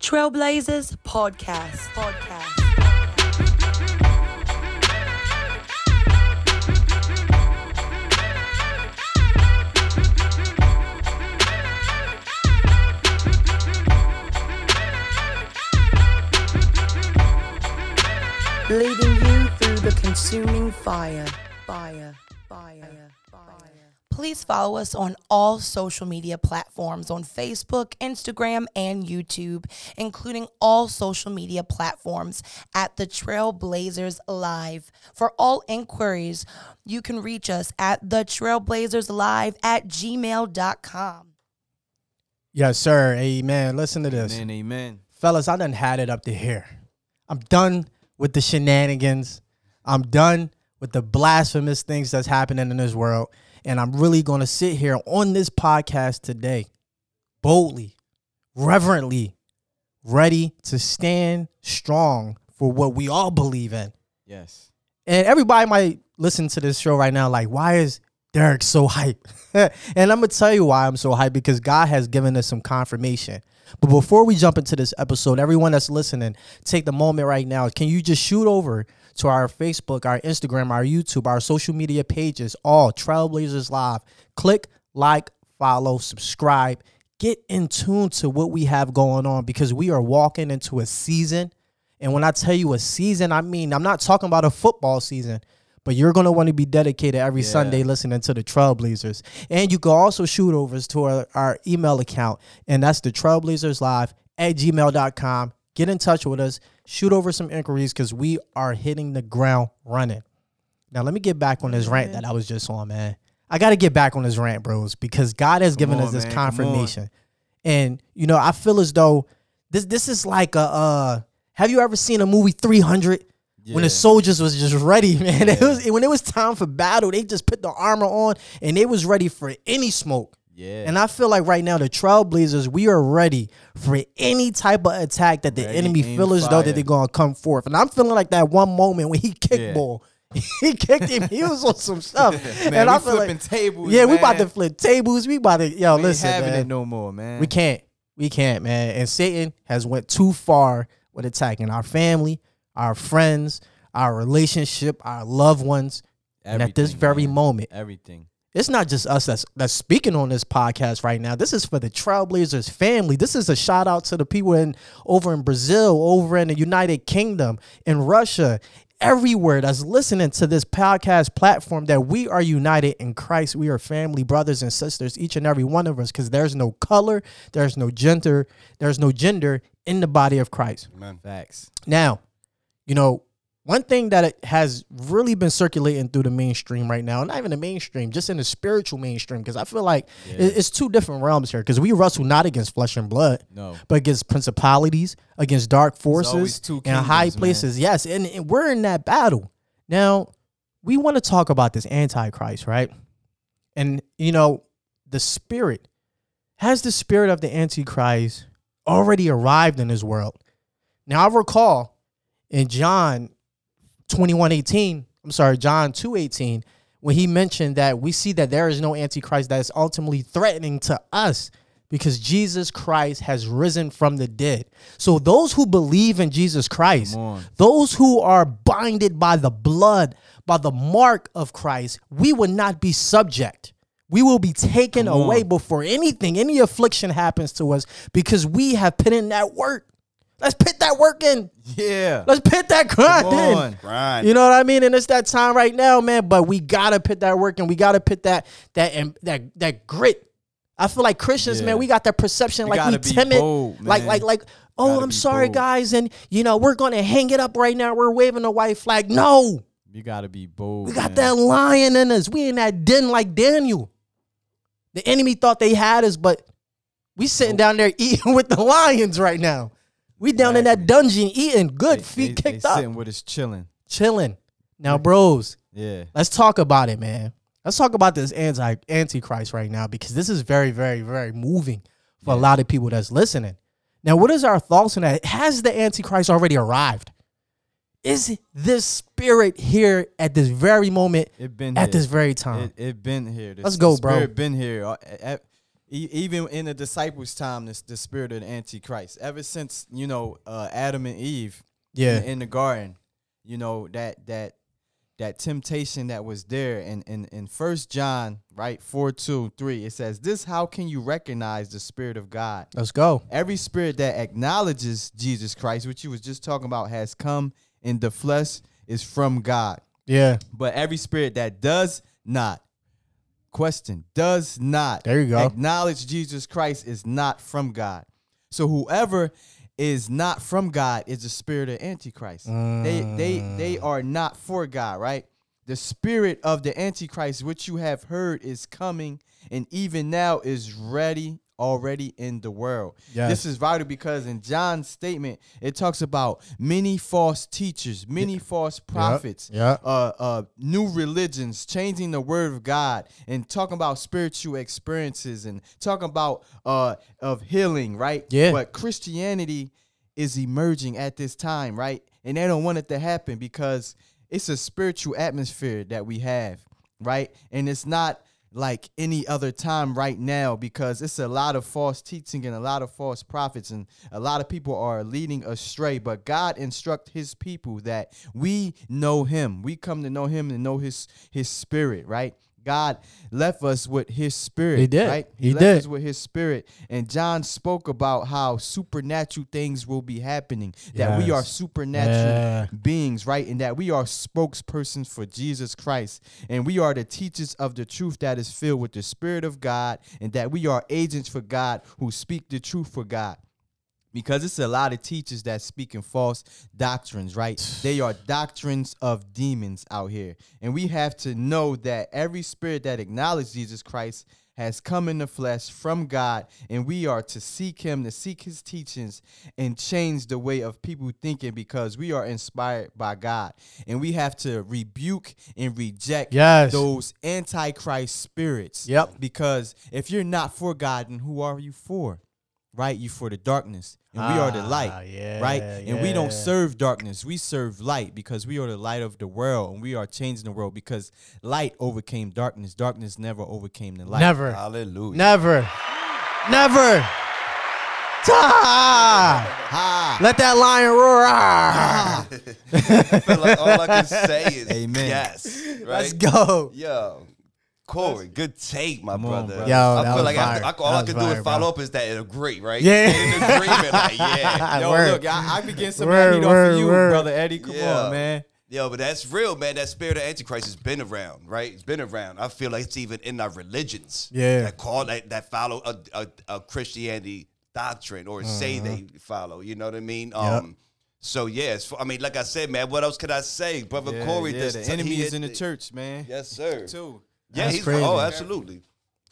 Trailblazers Podcast. Podcast. Leading you through the consuming fire. Fire. Fire. Fire. Please follow us on all social media platforms on Facebook, Instagram, and YouTube, including all social media platforms at the Trailblazers Live. For all inquiries, you can reach us at the Trailblazers Live at gmail.com. Yes, sir. Amen. Listen to this. Amen, amen. Fellas, I done had it up to here. I'm done with the shenanigans. I'm done with the blasphemous things that's happening in this world. And I'm really going to sit here on this podcast today, boldly, reverently, ready to stand strong for what we all believe in. Yes. And everybody might listen to this show right now, like, why is Derek so hype? and I'm gonna tell you why I'm so hyped because God has given us some confirmation. But before we jump into this episode, everyone that's listening, take the moment right now. Can you just shoot over to our Facebook, our Instagram, our YouTube, our social media pages, all Trailblazers Live? Click like, follow, subscribe. Get in tune to what we have going on because we are walking into a season. And when I tell you a season, I mean, I'm not talking about a football season, but you're going to want to be dedicated every Yeah. Sunday listening to the Trailblazers. And you can also shoot over to our, our email account, and that's the Trailblazers Live at gmail.com. Get in touch with us, shoot over some inquiries because we are hitting the ground running. Now, let me get back on this rant that I was just on, man. I got to get back on this rant, bros, because God has given on, us this man. Confirmation. And, you know, I feel as though this this is like a uh have you ever seen a movie 300 when the soldiers was just ready, man? It was when it was time for battle, they just put the armor on and they was ready for any smoke. Yeah. And I feel like right now the Trailblazers, we are ready for any type of attack that the Ready, enemy feel as though that they're gonna come forth. And I'm feeling like that one moment when he kicked Yeah. ball. he kicked him. He was on some stuff. man, and I feel flipping like, tables. yeah, we about to flip tables. We about to yo We listen, having man. it no more, man. We can't. We can't, man. And Satan has went too far with attacking our family, our friends, our relationship, our loved ones. and at this very man. moment, Everything. It's not just us that's that's speaking on this podcast right now. This is for the Trailblazers family. This is a shout out to the people in over in Brazil, over in the United Kingdom, in Russia, everywhere that's listening to this podcast platform that we are united in Christ. We are family, brothers and sisters, each and every one of us, because there's no color, there's no gender, there's no gender in the body of Christ. Amen. Facts. Now, you know, one thing that it has really been circulating through the mainstream right now, not even the mainstream, just in the spiritual mainstream, because I feel like Yeah. it's two different realms here. Because we wrestle not against flesh and blood, No. but against principalities, against dark forces, two and high kingdoms, man. places. Yes, and, and we're in that battle. Now, we want to talk about this Antichrist, right? And, you know, the spirit, has the spirit of the Antichrist already arrived in this world? Now, I recall in John 21 18, I'm sorry, John 2 18, when he mentioned that we see that there is no Antichrist that is ultimately threatening to us because Jesus Christ has risen from the dead. So, those who believe in Jesus Christ, those who are binded by the blood, by the mark of Christ, we will not be subject. We will be taken Come away on. before anything, any affliction happens to us because we have put in that work. Let's put that work in. Yeah. Let's put that grind Come in. Grind. You know what I mean? And it's that time right now, man. But we gotta put that work in. We gotta put that that and that that grit. I feel like Christians, Yeah. man, we got that perception We like we timid, bold, like like like. Oh, I'm sorry, bold. guys, and you know we're gonna hang it up right now. We're waving a white flag. No, You gotta be bold. we got man. that lion in us. We in that den like Daniel. The enemy thought they had us, but we sitting down there eating with the lions right now. We down in that dungeon eating, good They- feet they, kicked they up, Sitting with us chilling. chilling. Now, bros, Yeah. let's talk about it, man. Let's talk about this anti antichrist right now because this is very, very, very moving for a lot of people that's listening. Now, what is our thoughts on that? Has the antichrist already arrived? Is this spirit here at this very moment, It been at here. this very time? It, it been here. The Let's go, bro. spirit Been here. Uh, e- e- E- even in the disciples' time, this the spirit of the Antichrist. Ever since you know uh, Adam and Eve, Yeah. in, in the garden, you know that that that temptation that was there. And in in First John, right, four, two, three, it says, "This how can you recognize the spirit of God? Let's go. Every spirit that acknowledges Jesus Christ, which you was just talking about, has come in the flesh, is from God. Yeah. But every spirit that does not, question, does not There you go. acknowledge Jesus Christ is not from God. So whoever is not from God is the spirit of Antichrist. They they they mm. are not for God, right? The spirit of the Antichrist, which you have heard is coming and even now is ready already in the world. Yes. This is vital because in John's statement, it talks about many false teachers, many false prophets, yeah. uh, uh, new religions, changing the word of God, and talking about spiritual experiences and talking about uh, of healing, right? Yeah. But Christianity is emerging at this time, right? And they don't want it to happen because it's a spiritual atmosphere that we have, right? And it's not like any other time right now because it's a lot of false teaching and a lot of false prophets and a lot of people are leading astray. But god instruct his people that we know him. We come to know him and know his his spirit right god left us with his spirit He did. right He left did. us with his spirit and john spoke about how supernatural things will be happening that we are supernatural Yeah. beings, right? And that we are spokespersons for Jesus Christ. And we are the teachers of the truth that is filled with the Spirit of God. And that we are agents for God who speak the truth for God. Because it's a lot of teachers that speaking false doctrines, right? They are doctrines of demons out here. And we have to know that every spirit that acknowledges Jesus Christ has come in the flesh from God, and we are to seek Him, to seek His teachings, and change the way of people thinking because we are inspired by God. And we have to rebuke and reject Yes. those antichrist spirits. Yep. Because if you're not for God, then who are you for? Right? You for the darkness. And we are the Ah, light. yeah, right? And we don't serve darkness. We serve light because we are the light of the world and we are changing the world because light overcame darkness. Darkness never overcame the light. Never. Hallelujah. Never. Never. Ta! Let that lion roar. Ah! I feel like all I can say is Amen. yes. Right? Let's go. Yo. Corey, good take, my Come on, brother. brother. Yo, I that feel was like I, fire. I, all That I was can do fire, is follow bro. up is that agree, right? Yeah. In agreement, like, yeah. Yo, Word. look, I, I be getting some Word, heat off word, of you, word. brother Eddie. Come Yeah. on, man. Yo, but that's real, man. That spirit of Antichrist has been around, right? It's been around. I feel like it's even in our religions. Yeah. That call that, that follow a, a, a Christianity doctrine or say Uh-huh. they follow. You know what I mean? Um so yes, I mean, like I said, man, what else could I say? Brother Yeah, Corey yeah, just the t- enemy is in the the- church, man. Yes, sir. Too. Yeah, That's he's oh, crazy. oh, absolutely.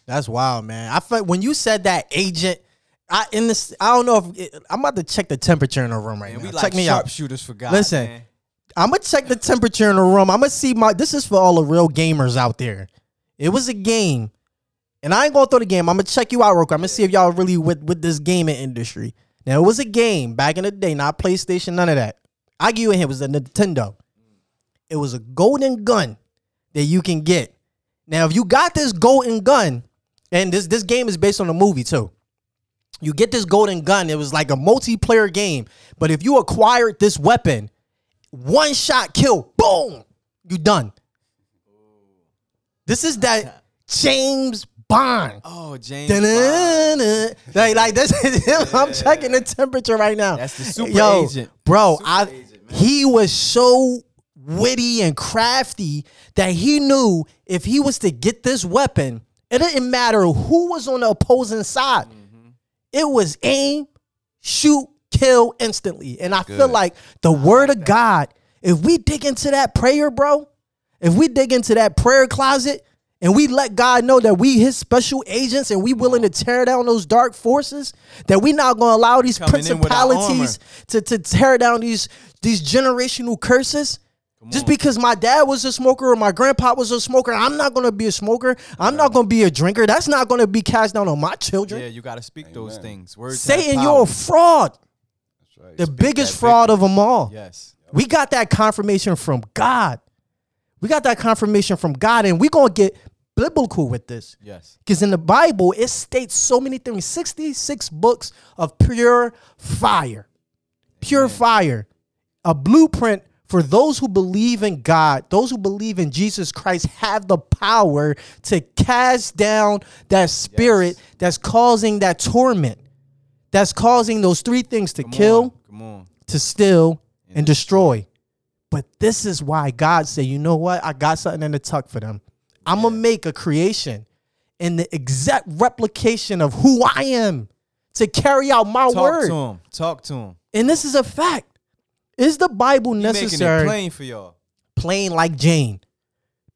That's wild, man. I felt when you said that agent, I in this. I don't know if it, I'm about to check the temperature in the room right Man, now. we check like me out. sharpshooters for God. Listen. man. I'm gonna check the temperature in the room. I'm gonna see my. This is for all the real gamers out there. It was a game, and I ain't going through the game. I'm gonna check you out real quick. I'm gonna see if y'all really with with this gaming industry. Now it was a game back in the day, not PlayStation, none of that. I give you. It was a Nintendo. It was a golden gun that you can get. Now, if you got this golden gun, and this this game is based on a movie too. You get this golden gun. It was like a multiplayer game. But if you acquired this weapon, one shot kill, boom, you done. This is that James Bond. Oh, James. Bond. Dun-dun-dun. Like, like this is him. I'm checking the temperature right now. That's the super Yo, agent. Bro, Super I agent, he was so witty and crafty that he knew if he was to get this weapon, it didn't matter who was on the opposing side. Mm-hmm. It was aim, shoot, kill instantly. And I feel like the word of God, if we dig into that prayer, bro, if we dig into that prayer closet and we let God know that we his special agents and we willing to tear down those dark forces, that we not gonna allow these Coming in with our principalities to, to tear down these these generational curses. Just because my dad was a smoker or my grandpa was a smoker, I'm not gonna be a smoker. I'm not gonna be a drinker. That's not gonna be cast down on my children. Yeah, you got to speak those Amen. things. Words Satan, have you're power. a fraud. That's right. The Speak biggest that fraud of them all. Yes. We got that confirmation from God. We got that confirmation from God, and we're gonna get biblical with this. Yes. Because in the Bible, it states so many things 66 books of pure fire. Pure fire. A blueprint for those who believe in God, those who believe in Jesus Christ, have the power to cast down that spirit that's causing that torment, that's causing those three things to Come kill, on. Come on. to steal, and destroy. But this is why God said, you know what? I got something in the tuck for them. I'm going to make a creation in the exact replication of who I am to carry out my Talk word. Talk to him. Talk to him. And this is a fact. Is the Bible He making it necessary? plain for y'all. plain like Jane.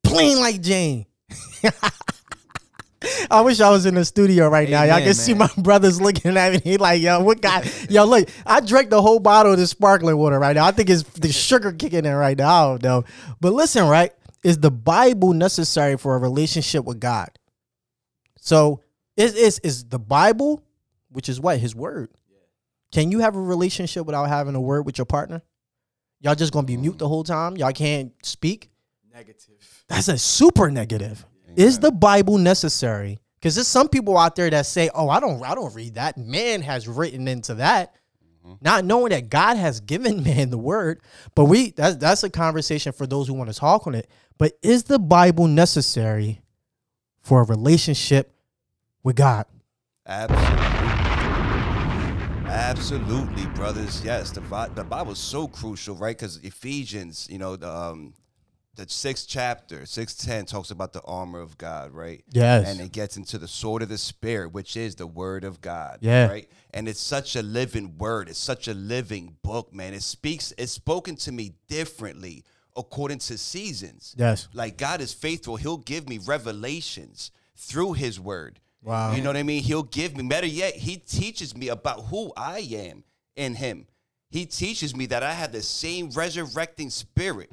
Plain like Jane. I wish I was in the studio right now. Y'all can see my brothers looking at me. He like, yo, what guy? yo, look, I drank the whole bottle of this sparkling water right now. I think it's the sugar kicking in right now. I don't know. But listen, right? Is the Bible necessary for a relationship with God? So is is is the Bible, which is what? His word. Can you have a relationship without having a word with your partner? Y'all just gonna be mute the mm. whole time? Y'all can't speak? Negative. That's a super negative. Is the Bible necessary? Because there's some people out there that say, "Oh, I don't, I don't read that. Man has written into that," mm-hmm. not knowing that God has given man the word. But we, that's that's a conversation for those who want to talk on it. But is the Bible necessary for a relationship with God? Absolutely. Absolutely, brothers. Yes, the the Bible is so crucial, right? Because Ephesians, you know, the um, the sixth chapter, six ten, talks about the armor of God, right? Yes. and it gets into the sword of the spirit, which is the word of God. Yeah. right. And it's such a living word. It's such a living book, man. It speaks. It's spoken to me differently according to seasons. Yes. Like God is faithful. He'll give me revelations through His word. Wow. You know what I mean? He'll give me, better yet, he teaches me about who I am in him. He teaches me that I have the same resurrecting spirit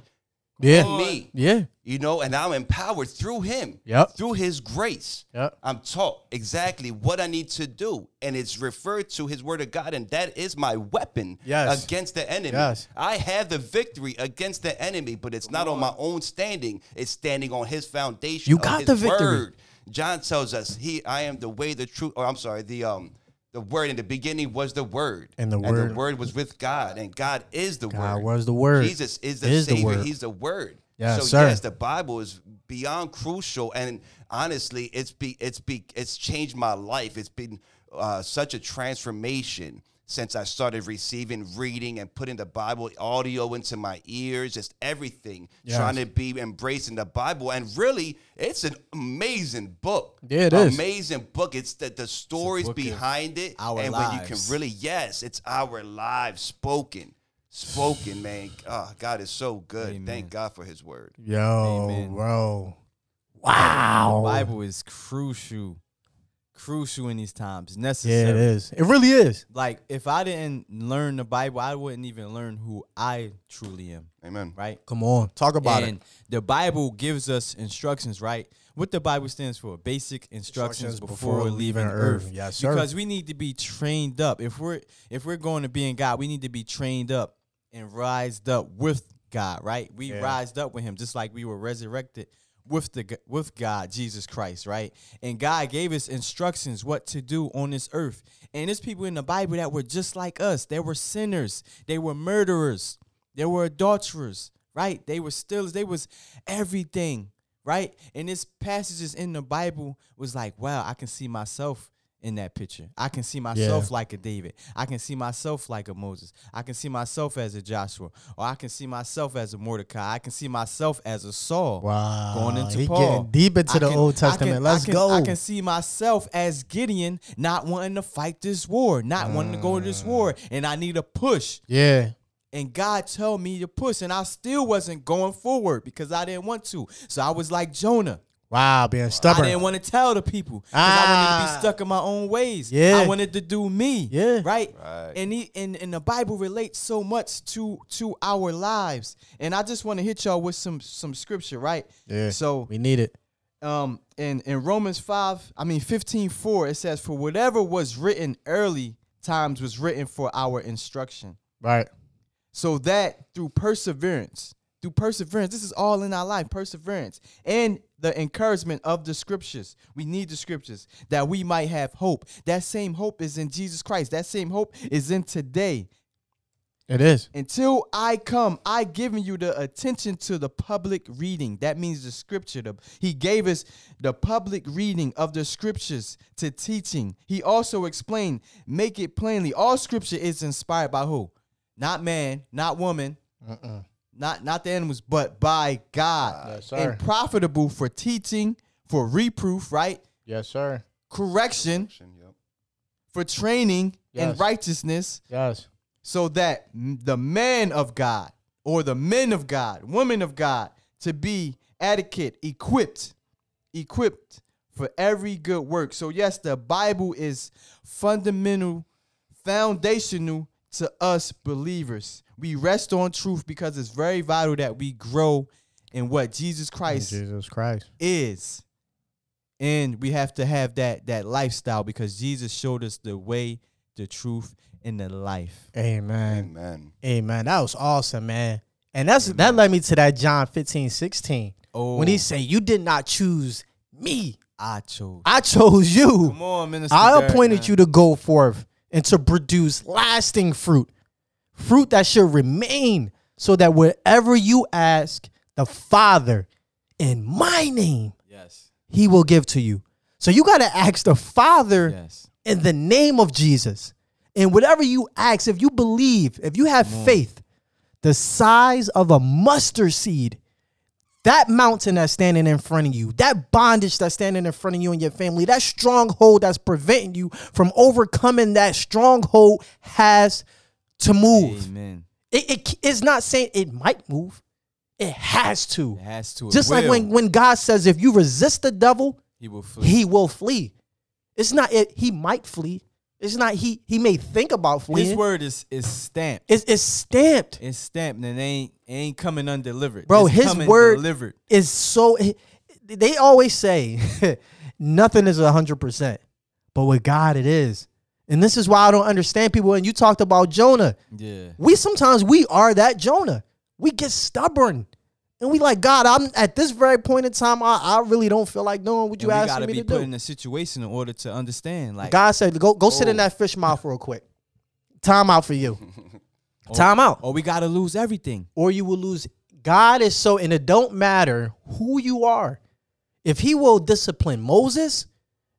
Yeah. in me. Yeah. You know, and I'm empowered through him. Yep. Through his grace. Yep. I'm taught exactly what I need to do. And it's referred to his word of God. And that is my weapon Yes. against the enemy. Yes. I have the victory against the enemy, but it's not on my own standing. It's standing on his foundation. You got the victory. Word. John tells us, He I am the way, the truth, or I'm sorry, the um the word in the beginning was the word. And the word- the word was with God, and God is the God word. was the word. Jesus is the Is the Savior. word. He's the word. Yes, so sir. yes, the Bible is beyond crucial, and honestly, it's be it's be it's changed my life. It's been uh, such a transformation since I started receiving, reading, and putting the Bible audio into my ears. Just everything, Yes. trying to be embracing the Bible, and really, it's an amazing book. Yeah, it is. amazing book. It's the the stories book behind it, our and when you can really yes, it's our lives spoken. Spoken, man. Oh, God is so good. Amen. Thank God for His word. Yo, Amen. bro. Wow. Bible is crucial. Crucial in these times. Necessary. Yeah, it is. It really is. Like if I didn't learn the Bible, I wouldn't even learn who I truly am. Amen. Right? Come on, talk about and it. the Bible gives us instructions, right? What the Bible stands for? Basic instructions, Instructions before, before leaving leaving earth. earth. Yes, sir. Because we need to be trained up. If we're if we're going to be in God, we need to be trained up and rised up with God, right? We Yeah. rised up with Him, just like we were resurrected with the with God, Jesus Christ, right? And God gave us instructions what to do on this earth. And there's people in the Bible that were just like us. They were sinners. They were murderers. They were adulterers, right? They were stealers. They was everything, right? And this passages in the Bible was like, wow, I can see myself in that picture. I can see myself like a David. I can see myself like a Moses. I can see myself as a Joshua. Or I can see myself as a Mordecai. I can see myself as a Saul. Wow. Going into he Paul. getting deep into I the can- Old I can- Testament. Let's I can, go. I can see myself as Gideon not wanting to fight this war, not wanting to go to this war, mm. and I need a push. yeah. And God told me to push, and I still wasn't going forward because I didn't want to. So I was like Jonah. Wow, being stubborn. I didn't want to tell the people because I wanted to Ah. be stuck in my own ways. Yeah. I wanted to do me. Yeah. Right. Right. And he and, and the Bible relates so much to to our lives. And I just want to hit y'all with some some scripture. Right. yeah. So we need it. um in in Romans 5, I mean 15 4, it says, For whatever was written early times was written for our instruction Right. so that through perseverance through perseverance. This is all in our life, perseverance and the encouragement of the scriptures. We need the scriptures that we might have hope. That same hope is in Jesus Christ. That same hope is in today. It is. Until I come, I given you the attention to the public reading. That means the scripture. The, he gave us the public reading of the scriptures to teaching. He also explained, make it plainly. All scripture is inspired by who? Not man, not woman, not not the animals, but by God. Yes, sir. and profitable for teaching, for reproof, right? Yes, sir. Correction, Yep. for training in righteousness, Yes. so that the man of God or the men of God, women of God, to be adequate, equipped, equipped for every good work. So yes, the Bible is fundamental, foundational to us believers. We rest on truth because it's very vital that we grow in what Jesus Christ Jesus Christ. is. And we have to have that that lifestyle because Jesus showed us the way, the truth, and the life. Amen. Amen. Amen. That was awesome, man. And that's that led me to that John 15, 16. Oh, When he oh. said, You did not choose me. I chose. I chose you. Come on, Minister. I appointed man. you to go forth and to produce lasting fruit, fruit that should remain, so that whatever you ask the Father in my name, Yes. he will give to you. So you got to ask the Father Yes. in the name of Jesus. And whatever you ask, if you believe, if you have faith, the size of a mustard seed, that mountain that's standing in front of you, that bondage that's standing in front of you and your family, that stronghold that's preventing you from overcoming that stronghold has to move. Amen. It, it it's not saying it might move. It has to. It has to. Just like will. when, when God says, if you resist the devil, he will flee. he will flee. It's not it. He might flee. It's not he. He may think about His fleeing. word is is stamped. It's, it's stamped. It's stamped and it ain't it ain't coming undelivered. Bro, It's his word- delivered. It's so. They always say nothing is hundred percent, but with God it is. And this is why I don't understand people. And you talked about Jonah. Yeah. We sometimes we are that Jonah. We get stubborn. And we like God. I'm at this very point in time. I, I really don't feel like doing what you and we asked gotta me be to be put in a situation in order to understand. Like God said, "Go go sit in Oh. that fish mouth real quick. Time out for you. Oh. Time out. or we gotta lose everything. or you will lose. God is so, and it don't matter who you are. If he will discipline Moses,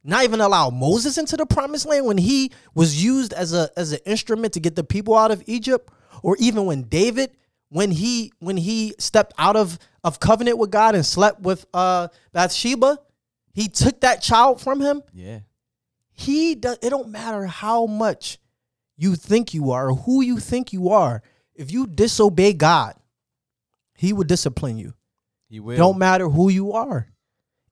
not even allow Moses into the promised land when he was used as a as an instrument to get the people out of Egypt, or even when David, when he when he stepped out of of covenant with God and slept with uh Bathsheba, he took that child from him. Yeah. He does. It don't matter how much you think you are or who you think you are. If you disobey God, He will discipline you. He will. Don't matter who you are,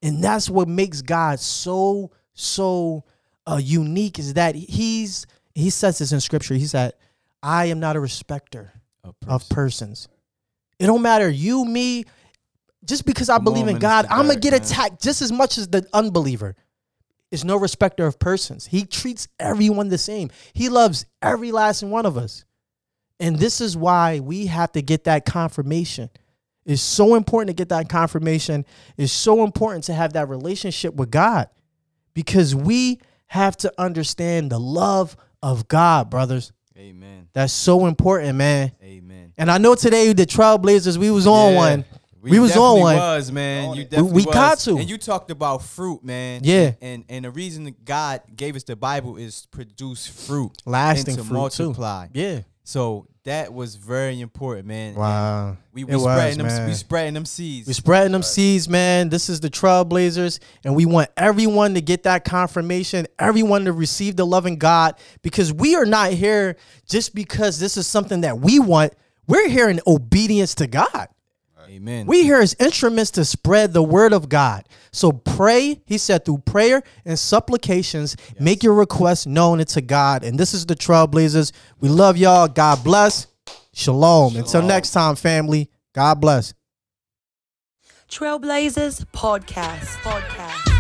and that's what makes God so so uh, unique. Is that He's He says this in Scripture. He said, "I am not a respecter of person. persons." It don't matter you, me. Just because I Come believe in God, I'm gonna get man. attacked just as much as the unbeliever. Is no respecter of persons. He treats everyone the same. He loves every last one of us. And this is why we have to get that confirmation. It's so important to get that confirmation. It's so important to have that relationship with God because we have to understand the love of God, brothers. Amen. That's so important, man. Amen. And I know today the Trailblazers, we was on Yeah. one. We, was on one. Was man, you it. definitely we was. got to. And you talked about fruit, man. Yeah. And and the reason God gave us the Bible is produce fruit, Lasting and to fruit too. Yeah. So that was very important, man. Wow. We, It we was, them. man. We spreading them seeds. We spreading them seeds, man. This is the Trailblazers, and we want everyone to get that confirmation, everyone to receive the loving God, because we are not here just because this is something that we want. We're here in obedience to God. Amen. We here as instruments to spread the word of God. So pray, he said, through prayer and supplications, make your requests known unto God. And this is the Trailblazers. We love y'all. God bless. Shalom. Until next time, family. God bless. Trailblazers Podcast. Podcast.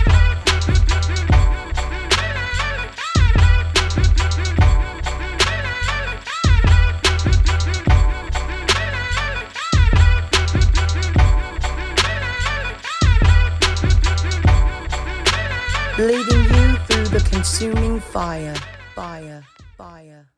Leading you through the consuming fire, fire, fire.